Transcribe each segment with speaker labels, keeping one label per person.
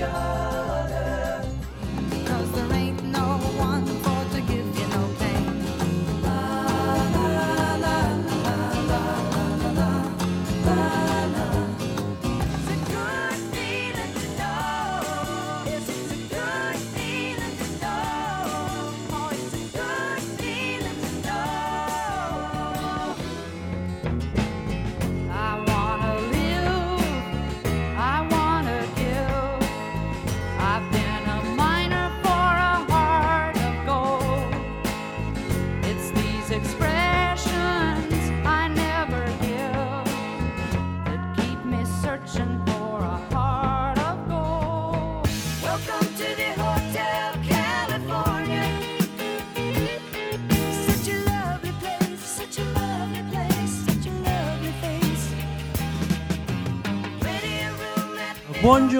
Speaker 1: about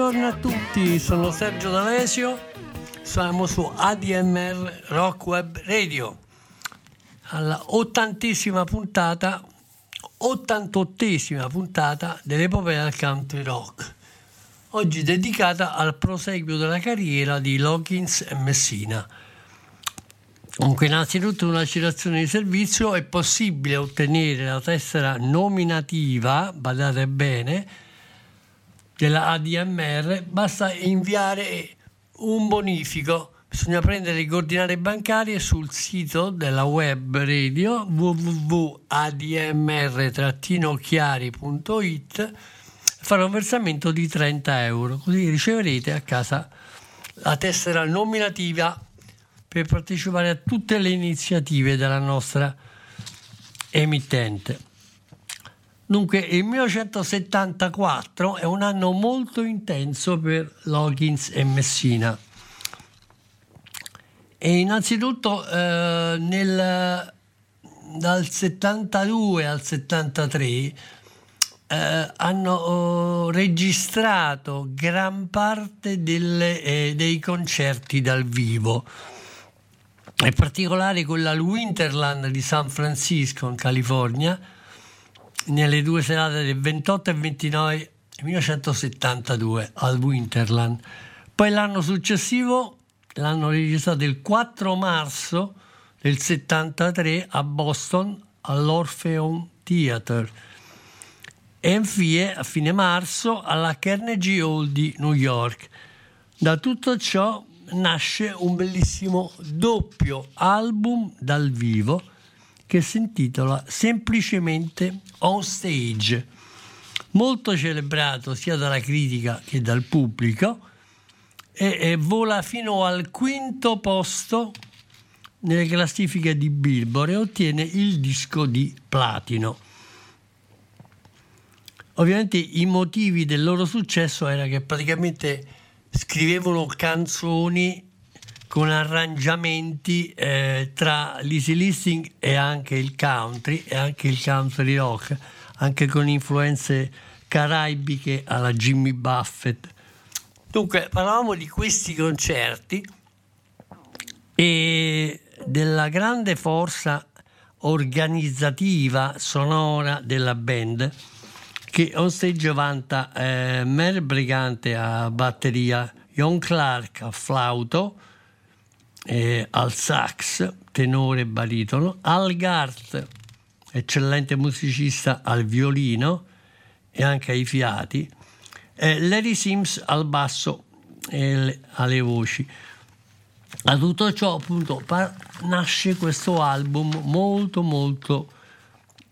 Speaker 2: Buongiorno a tutti, sono Sergio D'Alesio, siamo su ADMR Rock Web Radio, alla ottantesima puntata, ottantottesima puntata dell'epopea del country rock, oggi dedicata al proseguio della carriera di Loggins e Messina. Comunque, innanzitutto una citazione di servizio, è possibile ottenere la tessera nominativa, badate bene, della ADMR, basta inviare un bonifico. Bisogna prendere le coordinate bancarie sul sito della web radio www.admr-chiari.it fare un versamento di 30 euro, così riceverete a casa la tessera nominativa per partecipare a tutte le iniziative della nostra emittente. Dunque, il 1974 è un anno molto intenso per Loggins e Messina. E innanzitutto eh, nel- dal 72 al 73 eh, hanno oh, registrato gran parte delle, eh, dei concerti dal vivo in particolare quella al Winterland di San Francisco in California nelle due serate del 28 e 29 1972 al Winterland. Poi l'anno successivo l'hanno registrato il 4 marzo del 73 a Boston all'Orpheum Theatre e infine a fine marzo alla Carnegie Hall di New York. Da tutto ciò nasce un bellissimo doppio album dal vivo che si intitola semplicemente On Stage, molto celebrato sia dalla critica che dal pubblico e, e vola fino al quinto posto nelle classifiche di Billboard e ottiene il disco di platino. Ovviamente i motivi del loro successo era che praticamente scrivevano canzoni con arrangiamenti eh, tra l'easy listening e anche il country e anche il country rock, anche con influenze caraibiche alla Jimmy Buffett. Dunque, parlavamo di questi concerti e della grande forza organizzativa sonora della band che on stage vanta eh, Mel Brigante a batteria, John Clark a flauto, eh, al sax, tenore e baritono, Al Gart, eccellente musicista al violino e anche ai fiati, e Larry Sims al basso e le- alle voci. Da tutto ciò appunto pa- nasce questo album molto molto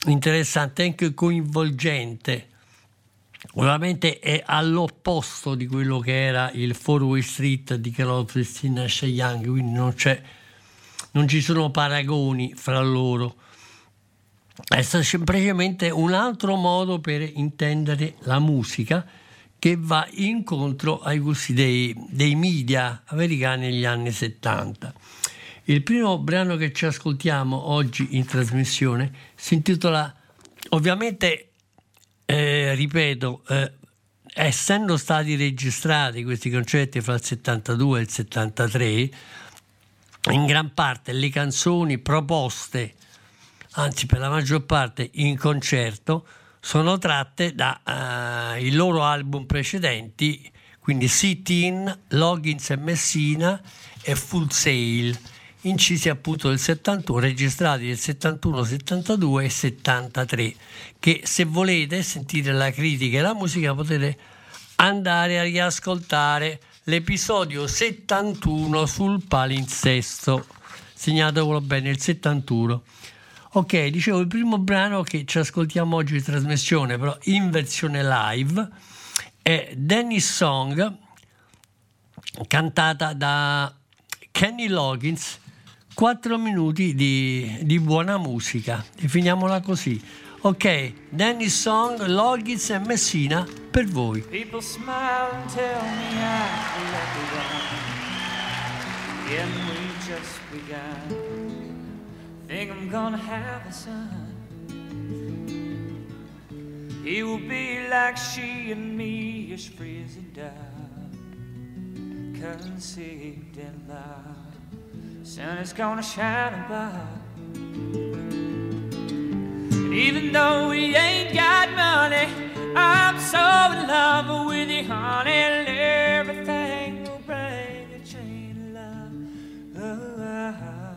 Speaker 2: interessante, anche coinvolgente. Ovviamente è all'opposto di quello che era il Four Way Street di Stills Nash Young, quindi non, non ci sono paragoni fra loro. È semplicemente un altro modo per intendere la musica che va incontro ai gusti dei, dei media americani negli anni 70. Il primo brano che ci ascoltiamo oggi in trasmissione si intitola, ovviamente, eh, ripeto, eh, essendo stati registrati questi concerti fra il 72 e il 73, in gran parte le canzoni proposte, anzi per la maggior parte in concerto, sono tratte dai loro album precedenti, quindi Sit-In, Logins e Messina e Full Sail, incisi appunto del 71, registrati nel 71, 72 e 73, che se volete sentire la critica e la musica potete andare a riascoltare l'episodio 71 sul palinsesto, segnatevelo bene, il 71. Ok, dicevo il primo brano che ci ascoltiamo oggi in trasmissione, però in versione live, è Dennis Song, cantata da Kenny Loggins, 4 minuti di, di buona musica. Definiamola così. Ok, Dennis Song, Loggins e Messina per voi.
Speaker 3: People smile and tell me I'm lucky one. And we just begun. Think I'm gonna have a son. He will be like she and me, as free as a dove, conceived in love. Sun is gonna shine above. And even though we ain't got money, I'm so in love with you, honey. And everything will bring a chain of love. Oh,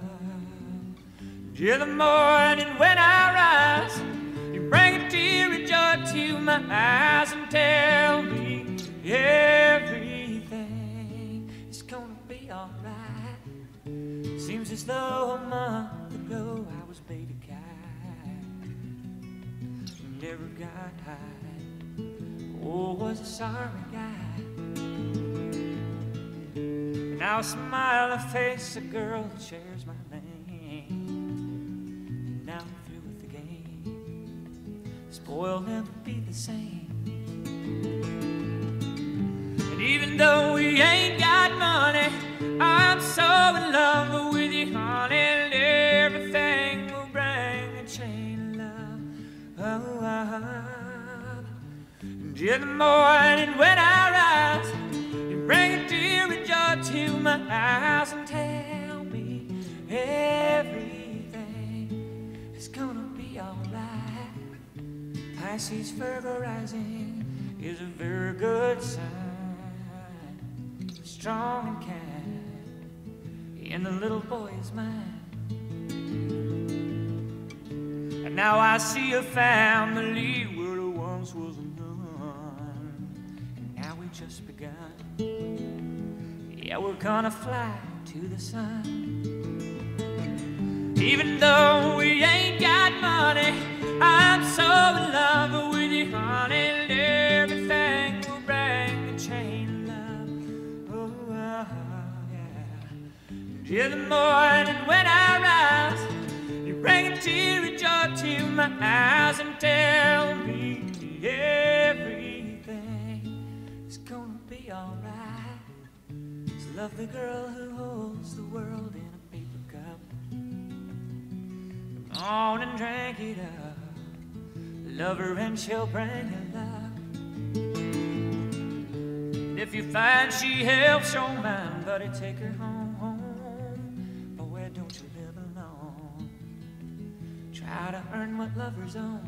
Speaker 3: Till the morning when I rise, you bring a tear of joy to my eyes and tell me everything as though a month ago I was paid a guy never got high. Oh, was a sorry guy. Now I smile and face a girl that shares my name. And now I'm through with the game. Spoil never be the same. And even though we ain't got money, I'm so in love with you, honey. And everything will bring a chain of love. Oh, oh. Till the morning when I rise, you bring a tear of joy to my eyes and tell me everything is gonna be alright. Pisces Virgo rising is a very good sign. Strong and kind in the little boy's mind. And now I see a family where there once was none. And now we just begun. Yeah, we're gonna fly to the sun. Even though we ain't got money, I'm so in love with you, honey. Everything The morning when I rise, you bring a tear of joy to my eyes and tell me everything is gonna be alright. This lovely girl who holds the world in a paper cup. Come on and drink it up. Love her and she'll bring you luck. And if you find she helps your mind, buddy, take her home. Try to earn what lovers own.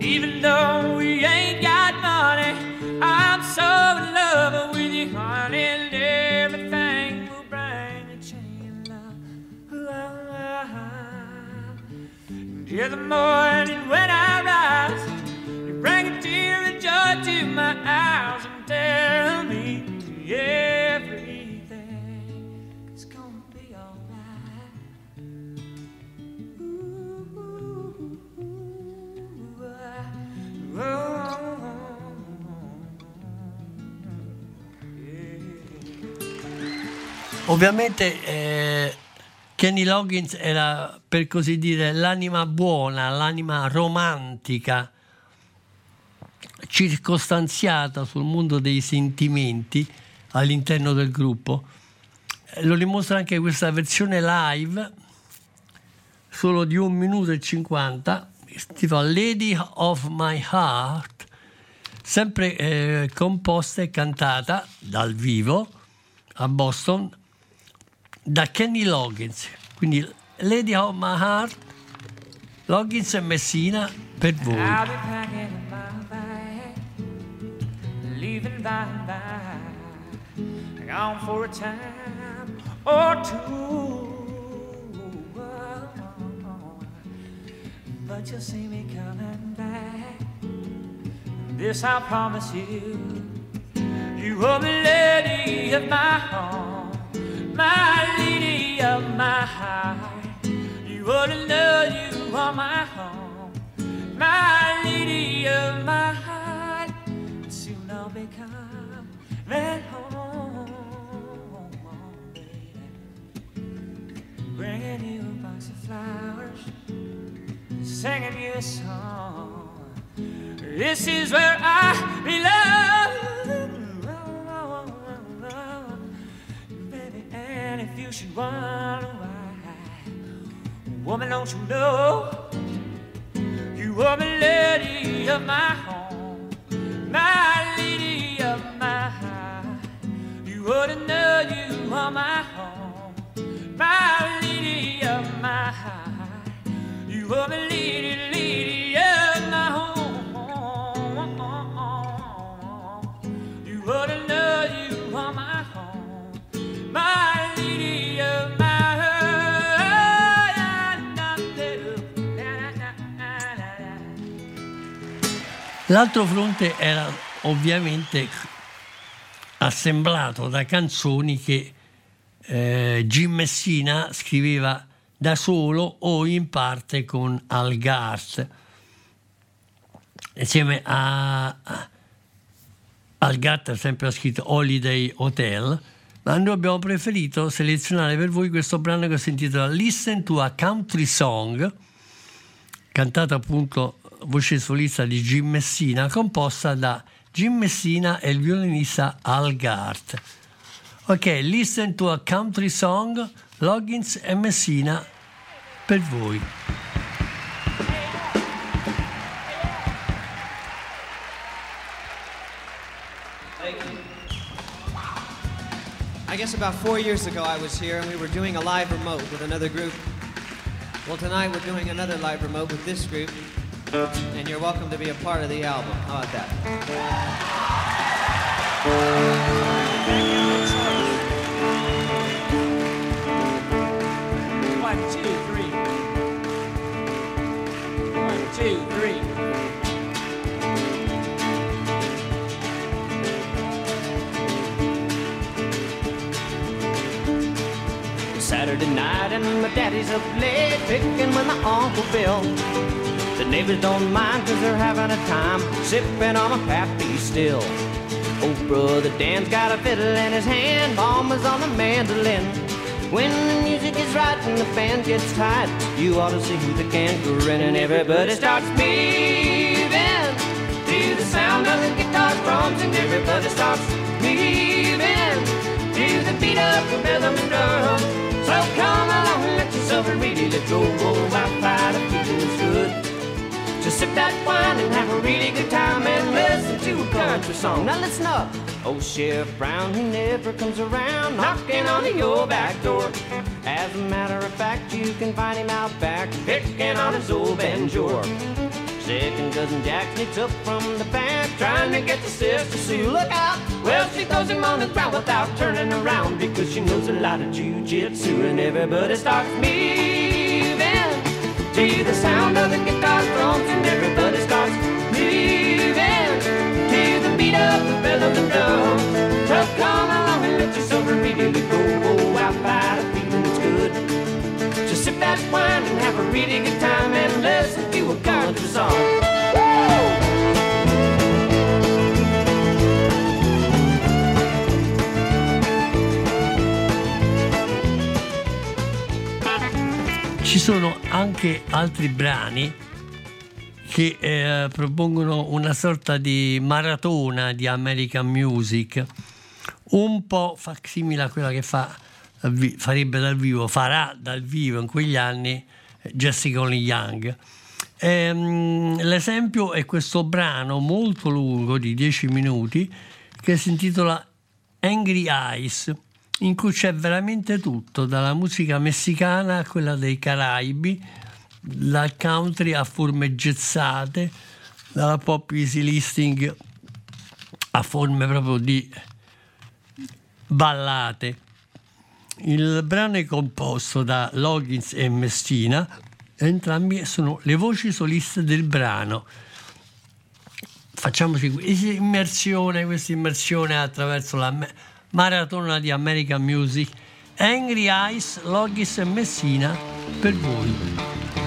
Speaker 3: Even though we ain't got money, I'm so in love with you, honey, and everything will bring a chain of love. Till the morning when I rise, you bring a tear of joy to my eyes and tell
Speaker 2: Ovviamente eh, Kenny Loggins era per così dire l'anima buona, l'anima romantica, circostanziata sul mondo dei sentimenti all'interno del gruppo. lo dimostra anche questa versione live, solo di un minuto e 50, si Lady of My Heart, sempre eh, composta e cantata dal vivo a Boston da Kenny Loggins. Quindi Lady of My Heart, Loggins e Messina per voi.
Speaker 3: I'll be packing my bag, leaving by and by, gone for a time or two. But you'll see me coming back. This I promise you. You are the lady of my heart, my lady of my heart. You ought to know you are my home, my lady of my heart. Soon I'll be coming home, baby. Bringing you a box of flowers, singing you a song. This is where I belong, should woman, don't you know? You are the lady of my home,
Speaker 2: L'altro fronte era ovviamente assemblato da canzoni che eh, Jim Messina scriveva da solo o in parte con Al Gart insieme a, a Al Gart sempre ha scritto Holiday Hotel ma noi abbiamo preferito selezionare per voi questo brano che si intitola Listen to a Country Song cantata appunto voce solista di Jim Messina, composta da Jim Messina e il violinista Al Gart. Ok, listen to a country song, Loggins e Messina per voi.
Speaker 4: I guess about four years ago I was here and we were doing a live remote with another group. Well, tonight we're doing another live remote with this group, and you're welcome to be a part of the album. How about that?
Speaker 3: One, two, three. One, two, three. Saturday night and my daddy's up late picking with my Uncle Bill. The neighbors don't mind cause they're having a time sipping on a pappy still. Old brother Dan's got a fiddle in his hand, Mama's on the mandolin. When the music is right and the band gets tight, you ought to see the can grin and everybody starts moving to the sound of the guitar drums and everybody starts moving to the beat of the rhythm and drum. So come along and let yourself really let go. Oh, I find a good. Just sip that wine and have a really good time and listen to a country song. Now listen up. Oh, Sheriff Brown, he never comes around knocking on your back door. As a matter of fact, you can find him out back picking on his old banjo. Second cousin Jack sneaks up from the back, trying to get the sister Sue. Look out! Well, she throws him on the ground without turning around because she knows a lot of jujitsu, and everybody starts moving to the sound of the guitar drums, and everybody starts moving to the beat of the bell of the drum. So come along and let yourself really go. Oh, I find a sip that wine and have a really good time and listen to a country song. Woo!
Speaker 2: Ci sono anche altri brani che eh, propongono una sorta di maratona di American Music, un po' facsimile a quella che fa farebbe dal vivo, farà dal vivo in quegli anni eh, Jessica Only Young. Ehm, l'esempio è questo brano molto lungo di 10 minuti che si intitola Angry Eyes, in cui c'è veramente tutto, dalla musica messicana a quella dei Caraibi, dal country a forme gezzate, dalla pop easy listening a forme proprio di ballate. Il brano è composto da Loggins e Messina, entrambi sono le voci soliste del brano. Facciamoci immersione, questa immersione attraverso la maratona di American Music. Angry Eyes, Loggins e Messina per voi.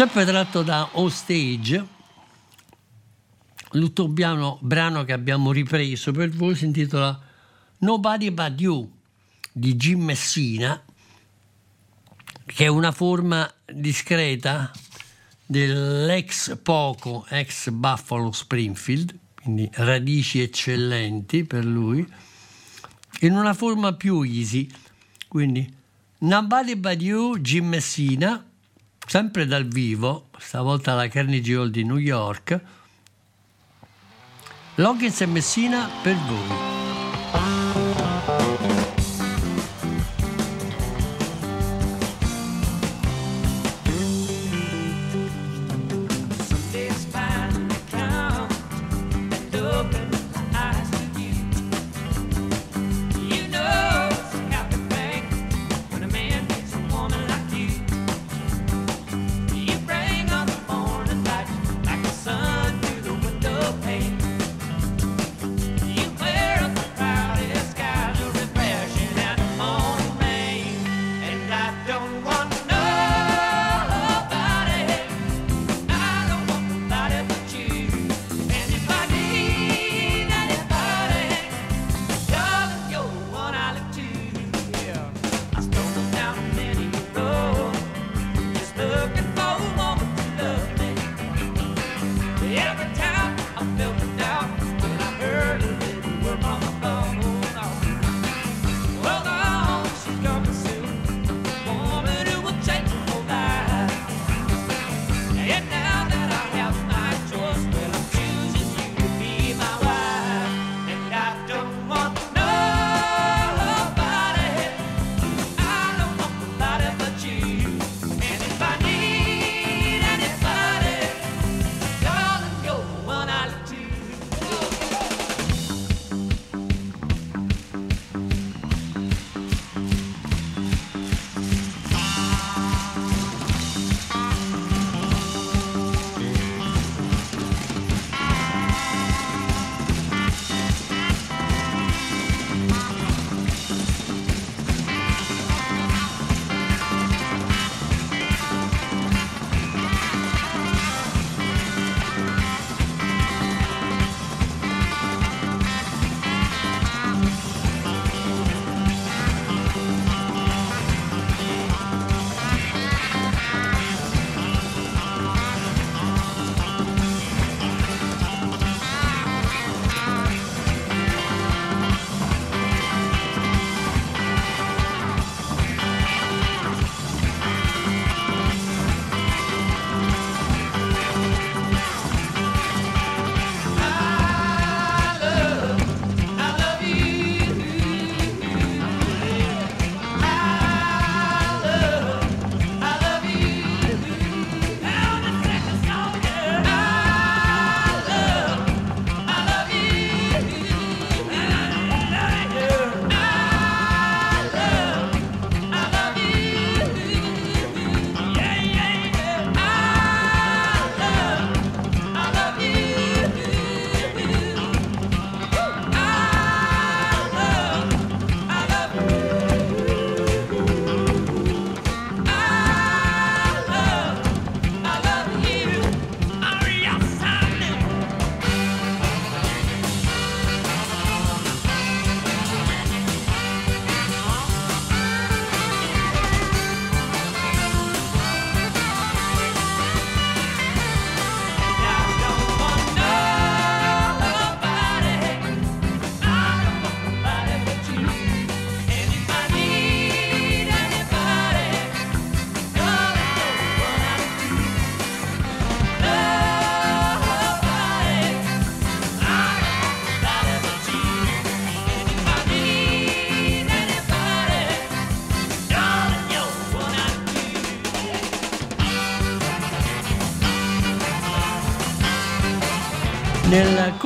Speaker 2: Sempre tratto da Stage, l'uttopiano brano che abbiamo ripreso per voi si intitola Nobody But You di Jim Messina, che è una forma discreta dell'ex Poco, ex Buffalo Springfield, quindi radici eccellenti per lui, in una forma più easy, quindi Nobody But You, Jim Messina, sempre dal vivo, stavolta alla Carnegie Hall di New York, Loggins e Messina per voi.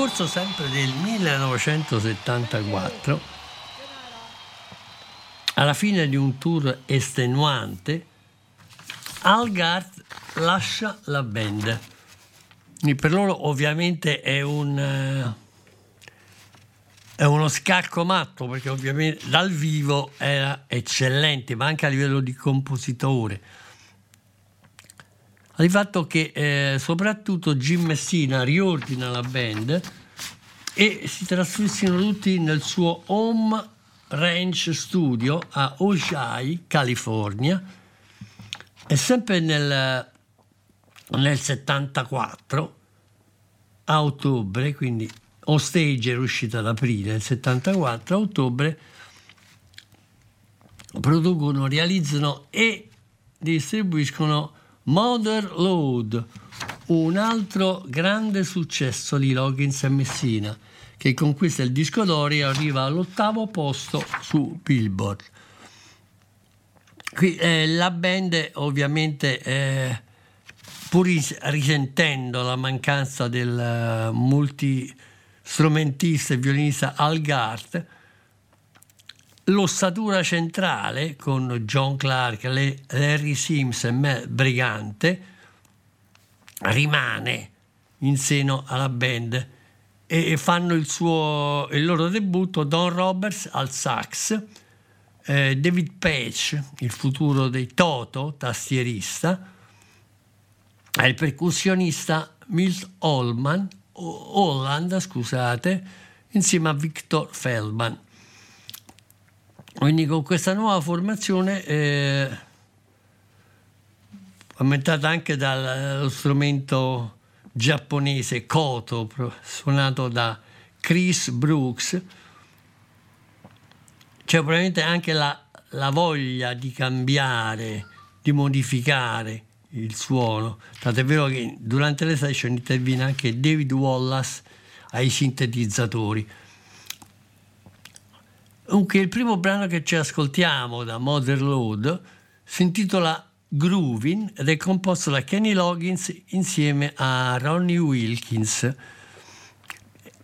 Speaker 2: Nel corso sempre del 1974, alla fine di un tour estenuante, Al Gart lascia la band. Quindi per loro ovviamente è un... eh, è uno scacco matto perché ovviamente dal vivo era eccellente, ma anche a livello di compositore. Al fatto che eh, soprattutto Jim Messina riordina la band e si trasferiscono tutti nel suo home ranch studio a Ojai, California. E sempre nel, nel 74, a ottobre, quindi On Stage era uscita ad aprile del 74, a ottobre producono, realizzano e distribuiscono Mother Load, un altro grande successo di Loggins e Messina, che conquista il disco d'oro e arriva all'ottavo posto su Billboard. Qui, eh, la band ovviamente, eh, pur ris- risentendo la mancanza del eh, multistrumentista e violinista Al Gart, l'ossatura centrale con John Clark, Larry Sims e Mel Brigante rimane in seno alla band e fanno il, suo, il loro debutto Don Roberts al sax, eh, David Page, il futuro dei Toto, tastierista, e il percussionista Milt Holland, scusate, insieme a Victor Feldman. Quindi con questa nuova formazione, eh, aumentata anche dallo strumento giapponese Koto, suonato da Chris Brooks, c'è probabilmente anche la, la voglia di cambiare, di modificare il suono. Tant'è vero che durante le session interviene anche David Wallace ai sintetizzatori. Dunque, il primo brano che ci ascoltiamo da Mother Load si intitola Groovin ed è composto da Kenny Loggins insieme a Ronnie Wilkins.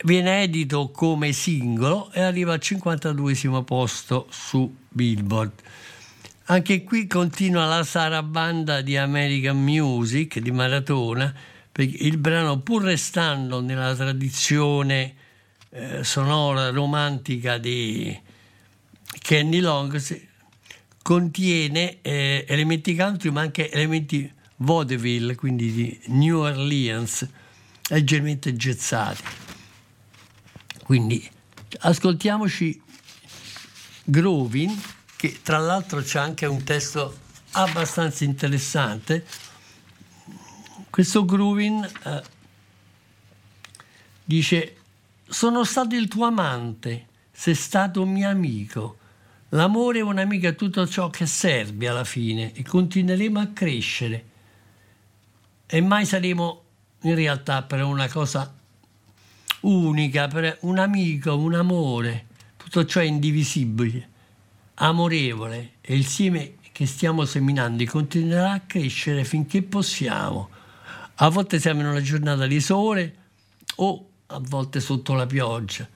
Speaker 2: Viene edito come singolo e arriva al 52 posto su Billboard. Anche qui continua la sarabanda di American Music di Maratona, perché il brano, pur restando nella tradizione eh, sonora romantica di Kenny Loggins, contiene eh, elementi country ma anche elementi vaudeville, quindi di New Orleans, leggermente gezzati. Quindi ascoltiamoci Grovin, che tra l'altro c'è anche un testo abbastanza interessante. Questo Groovin eh, dice: Sono stato il tuo amante, sei stato mio amico. L'amore è un'amica tutto ciò che serve alla fine e continueremo a crescere. E mai saremo in realtà per una cosa unica, per un amico, un amore. Tutto ciò è indivisibile, amorevole e il seme che stiamo seminando continuerà a crescere finché possiamo. A volte siamo in una giornata di sole o a volte sotto la pioggia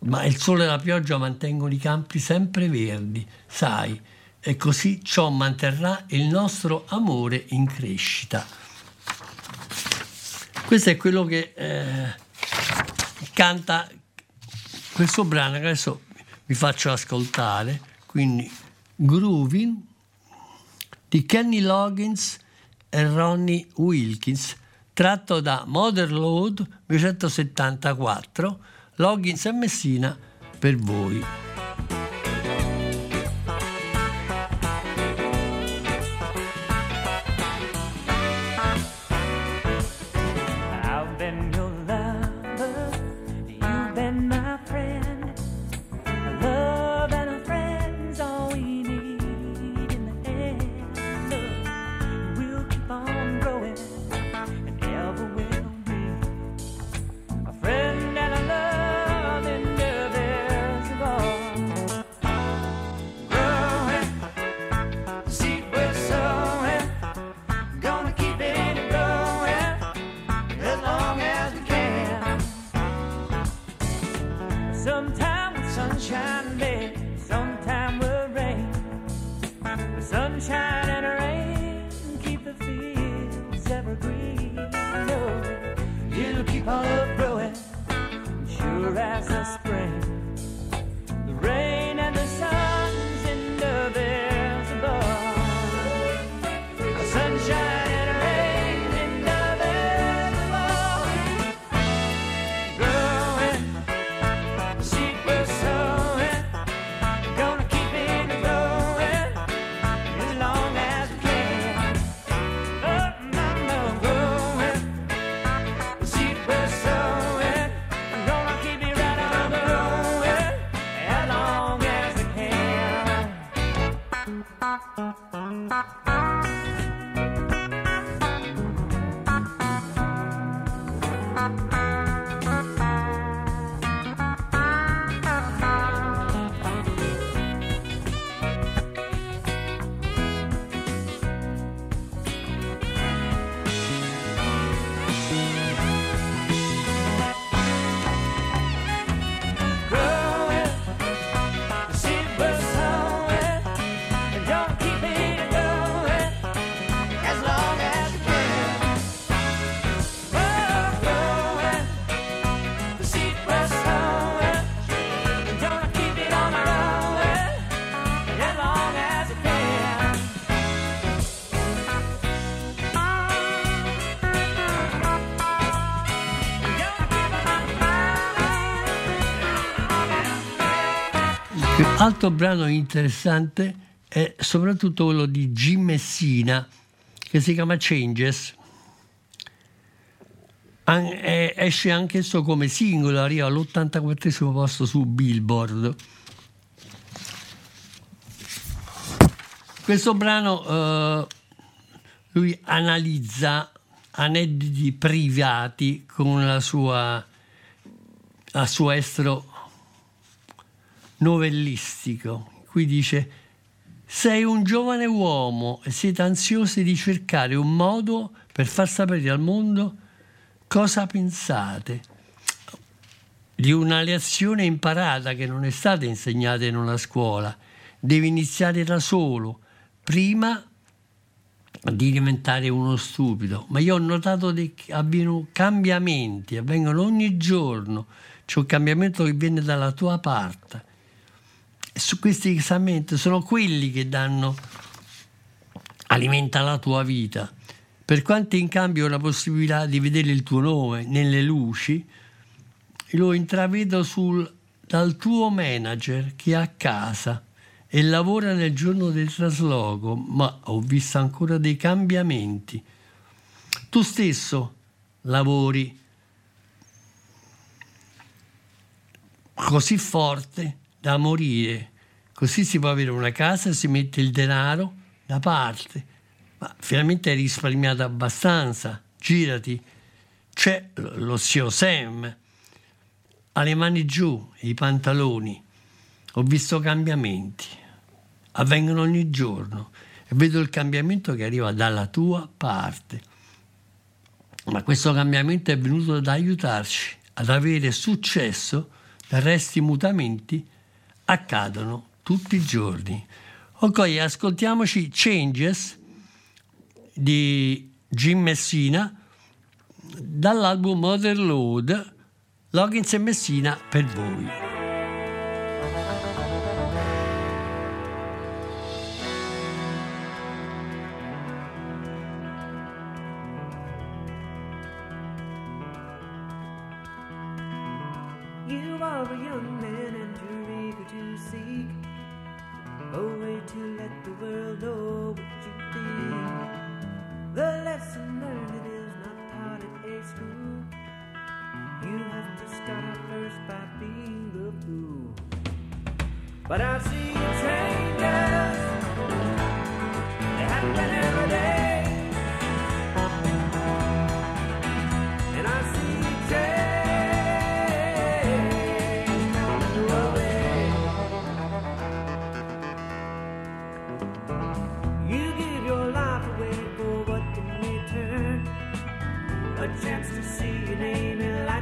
Speaker 2: ma il sole e la pioggia mantengono i campi sempre verdi, sai, e così ciò manterrà il nostro amore in crescita. Questo è quello che eh, canta questo brano che adesso vi faccio ascoltare, quindi Grooving di Kenny Loggins e Ronnie Wilkins, tratto da Mother Load 1974, Loggins e Messina per voi. Altro brano interessante è soprattutto quello di Jim Messina, che si chiama Changes. An- è- esce anch'esso come singolo, arriva all'84 posto su Billboard. Questo brano eh, lui analizza aneddoti privati con la sua, la suo estro novellistico, cui dice sei un giovane uomo e siete ansiosi di cercare un modo per far sapere al mondo cosa pensate di una lezione imparata che non è stata insegnata in una scuola. Devi iniziare da solo, prima di diventare uno stupido. Ma io ho notato che avvengono cambiamenti, avvengono ogni giorno. C'è un cambiamento che viene dalla tua parte. Su questi cambiamenti sono quelli che danno, alimenta la tua vita. Per quanto in cambio ho la possibilità di vedere il tuo nome nelle luci, lo intravedo sul, dal tuo manager che è a casa e lavora nel giorno del trasloco, ma ho visto ancora dei cambiamenti. Tu stesso lavori così forte da morire, così si può avere una casa, si mette il denaro da parte, ma finalmente hai risparmiato abbastanza, girati, c'è lo zio Sam, ha le mani giù, i pantaloni, ho visto cambiamenti, avvengono ogni giorno. E vedo il cambiamento che arriva dalla tua parte. Ma questo cambiamento è venuto ad aiutarci ad avere successo, del resto i mutamenti accadono tutti i giorni. Ok, ascoltiamoci Changes di Jim Messina dall'album Motherload, Loggins e Messina per voi.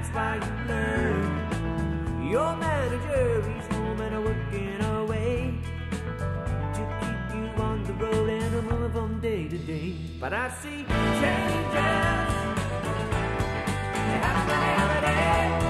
Speaker 3: that's why you learn. Your manager, he's home and working away to keep you on the road
Speaker 5: and a home from day to day. But I see changes happening every day.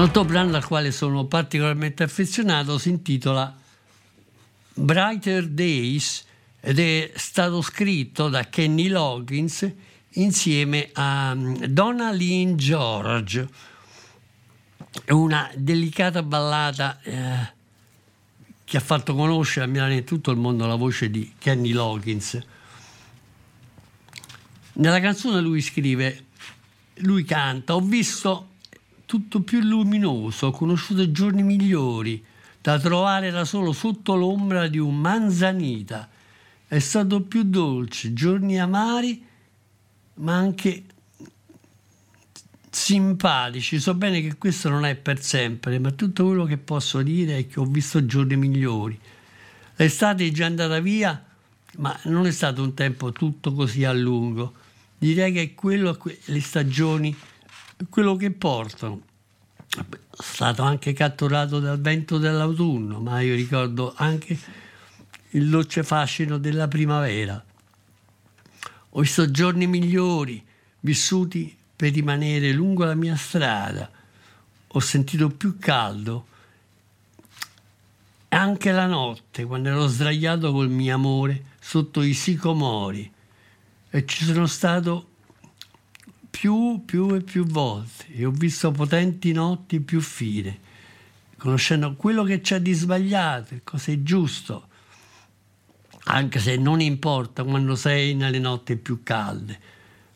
Speaker 2: Un altro brano al quale sono particolarmente affezionato si intitola Brighter Days ed è stato scritto da Kenny Loggins insieme a mm, Donna Lynn George. Una delicata ballata eh, che ha fatto conoscere a Milano e tutto il mondo la voce di Kenny Loggins. Nella canzone lui scrive, lui canta, ho visto tutto più luminoso, ho conosciuto giorni migliori, da trovare da solo sotto l'ombra di un manzanita. È stato più dolce, giorni amari, ma anche simpatici. So bene che questo non è per sempre, ma tutto quello che posso dire è che ho visto giorni migliori. L'estate è già andata via, ma non è stato un tempo tutto così a lungo. Direi che quello, le stagioni, quello che portano. È stato anche catturato dal vento dell'autunno, ma io ricordo anche il dolce fascino della primavera. Ho visto giorni migliori, vissuti per rimanere lungo la mia strada. Ho sentito più caldo. Anche la notte, quando ero sdraiato col mio amore sotto i sicomori. E ci sono stato più, più e più volte. E ho visto potenti notti più fine, conoscendo quello che c'è di sbagliato, cosa è giusto anche se non importa quando sei nelle notti più calde.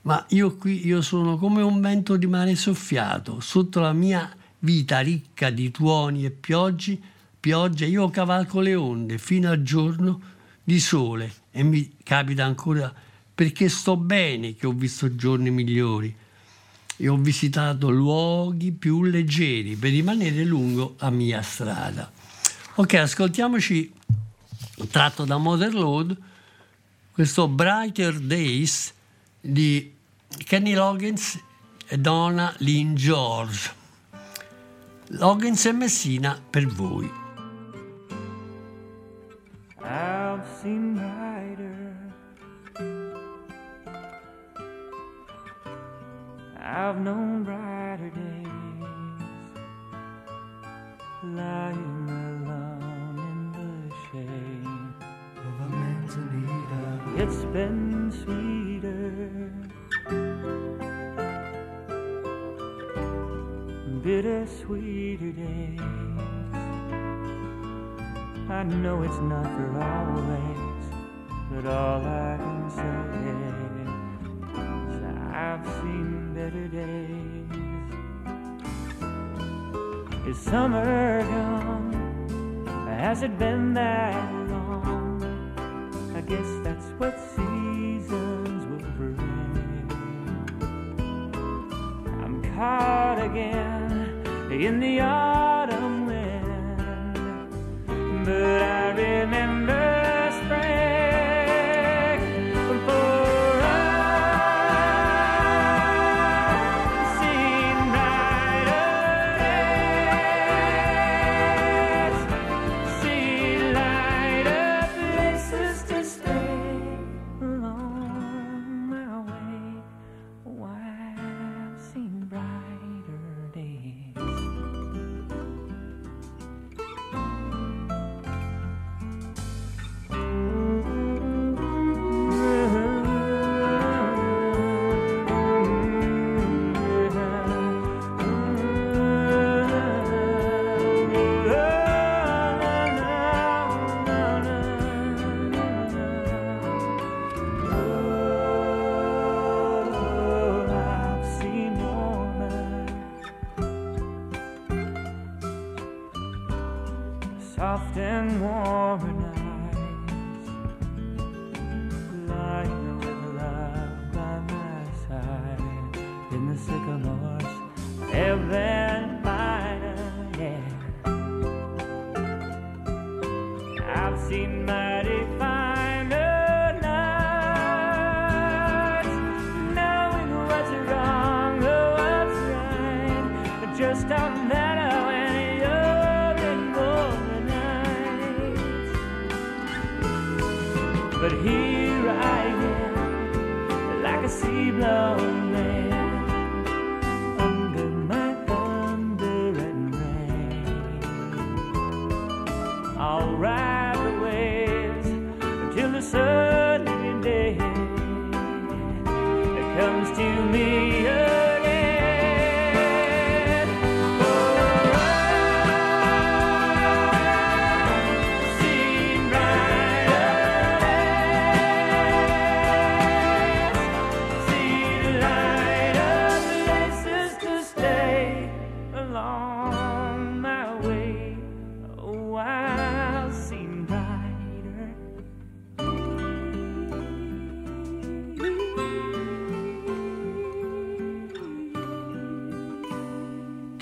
Speaker 2: Ma io qui io sono come un vento di mare soffiato, sotto la mia vita ricca di tuoni e pioggi, pioggia, io cavalco le onde fino al giorno di sole e mi capita ancora perché sto bene che ho visto giorni migliori e ho visitato luoghi più leggeri per rimanere lungo la mia strada. Ok, ascoltiamoci tratto da Motherload, questo Brighter Days di Kenny Loggins e Donna Lynn George. Loggins e Messina per voi.
Speaker 5: I've seen I've known brighter days lying alone in the shade of a manzanita.
Speaker 3: It's been sweeter, bitter sweeter days. I know it's not for always, but all I can say is. I've seen better days. Is summer gone? Has it been that long? I guess that's what seasons will bring. I'm caught again in the autumn wind, but a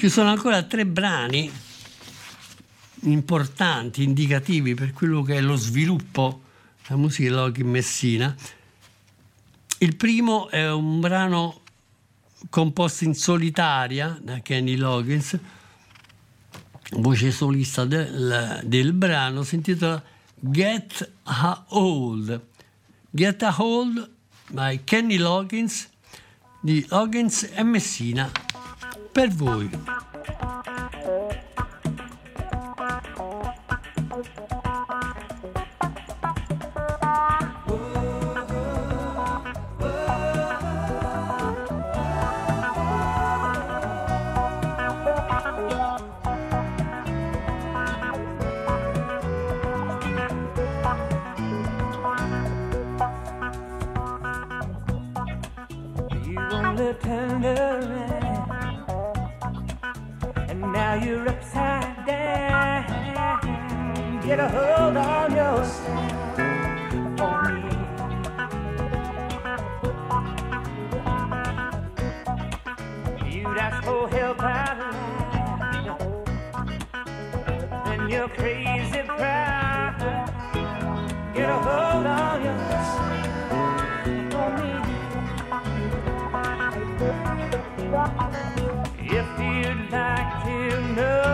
Speaker 2: Ci sono ancora tre brani importanti, indicativi per quello che è lo sviluppo della musica di Loki Messina. Il primo è un brano composto in solitaria da Kenny Loggins, voce solista del, del brano, si intitola Get a Hold. Get a Hold by Kenny Loggins di Loggins e Messina per voi.
Speaker 3: You'd ask for help out loud, then you're crazy proud. Get a hold on yourself for me. If you'd like to know,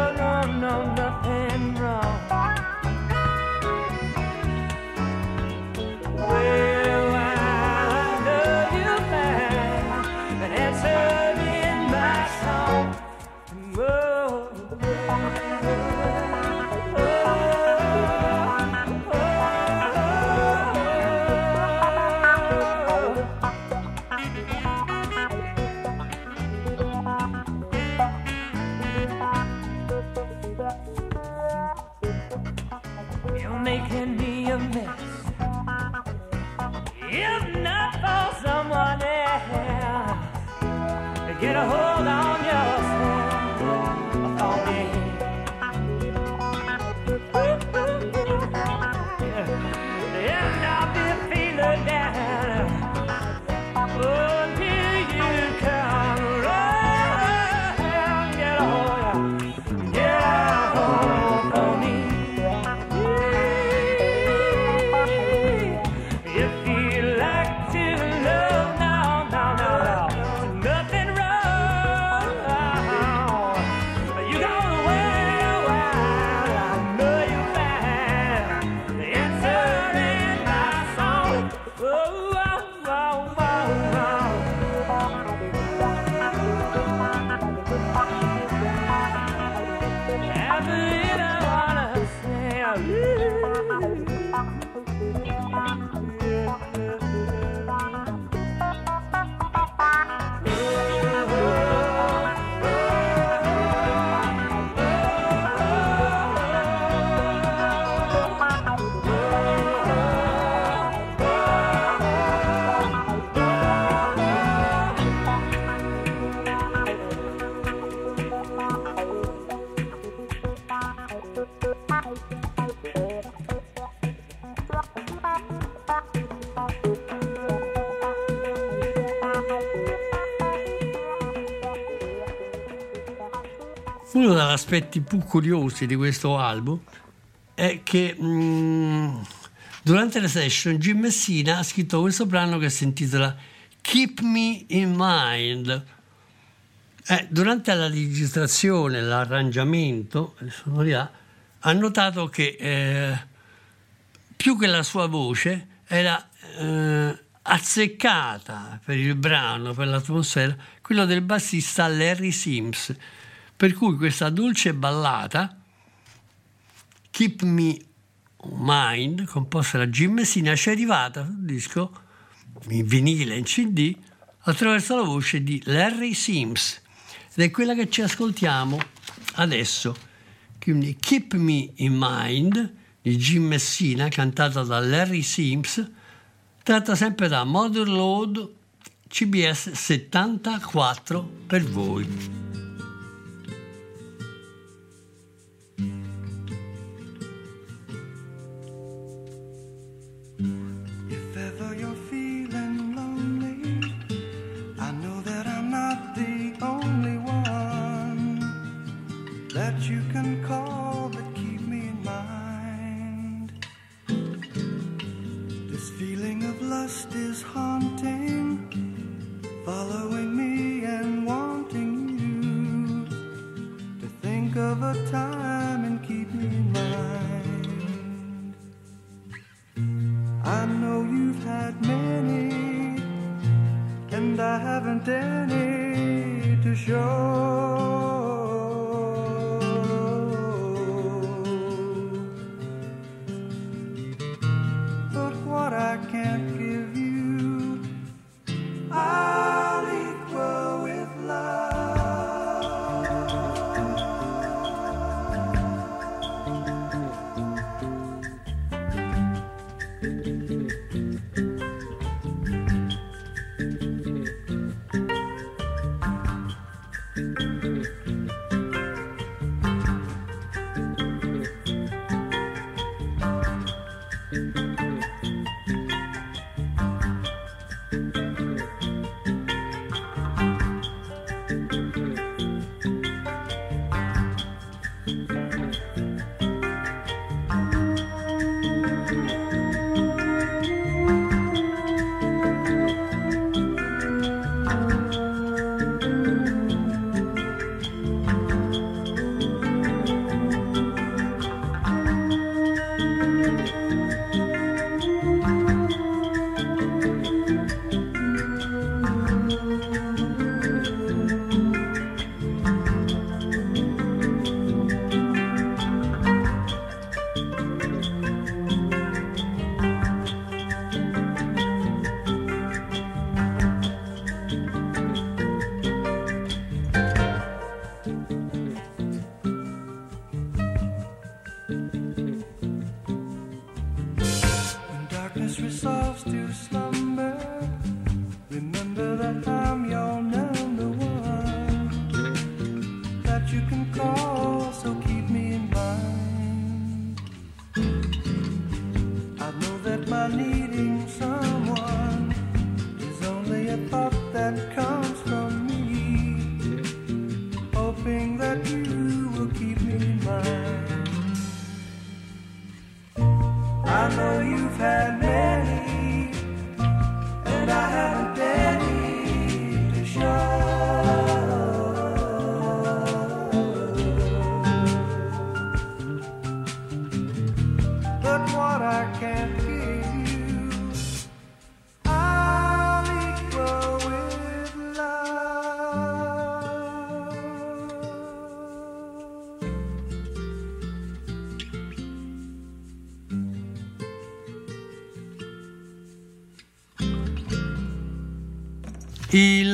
Speaker 3: I believe I wanna say.
Speaker 2: Uno degli aspetti più curiosi di questo album è che mm, durante le session Jim Messina ha scritto questo brano che si intitola Keep Me in Mind. Eh, durante la registrazione, l'arrangiamento, le sonorità, ha notato che eh, più che la sua voce era eh, azzeccata per il brano, per l'atmosfera, quello del bassista Larry Sims. Per cui questa dolce ballata, Keep Me Mind, composta da Jim Messina, ci è arrivata sul disco, in vinile, in CD, attraverso la voce di Larry Sims. Ed è quella che ci ascoltiamo adesso. Quindi Keep Me in Mind di Jim Messina, cantata da Larry Sims, tratta sempre da Mother Load CBS 74 per voi.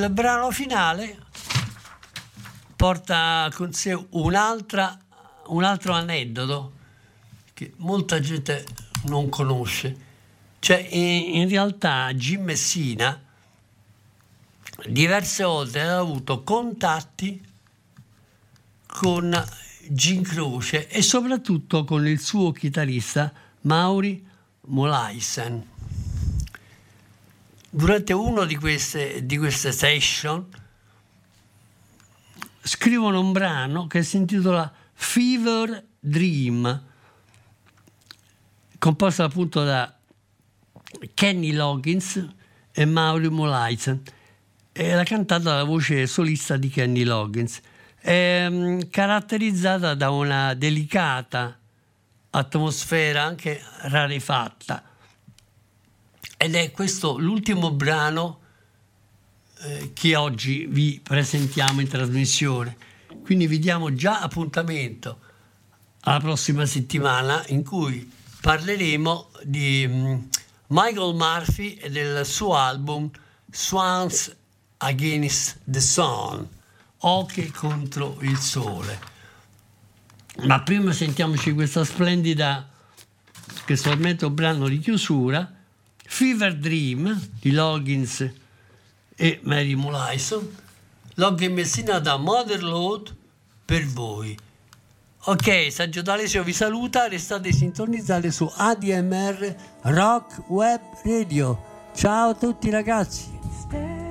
Speaker 2: Il brano finale porta con sé un altro aneddoto che molta gente non conosce. Cioè, in, realtà Jim Messina diverse volte aveva avuto contatti con Gin Croce e soprattutto con il suo chitarrista Mauri Molaisen. Durante uno di queste, di queste session scrivono un brano che si intitola Fever Dream, composto appunto da Kenny Loggins e Mauri Molaisen. Era cantata dalla voce solista di Kenny Loggins. Mm, caratterizzata da una delicata atmosfera anche rarefatta. Ed è questo l'ultimo brano eh, che oggi vi presentiamo in trasmissione. Quindi vi diamo già appuntamento alla prossima settimana in cui parleremo di mm, Michael Murphy e del suo album Swans Against the Sun, Oche contro il sole. Ma prima sentiamoci questa splendida, questo almetto brano di chiusura, Fever Dream di Loggins e Mary Molaison, Login Messina da Motherload per voi. Ok, Saggio D'Alessio vi saluta, restate sintonizzati su ADMR Rock Web Radio. Ciao a tutti ragazzi.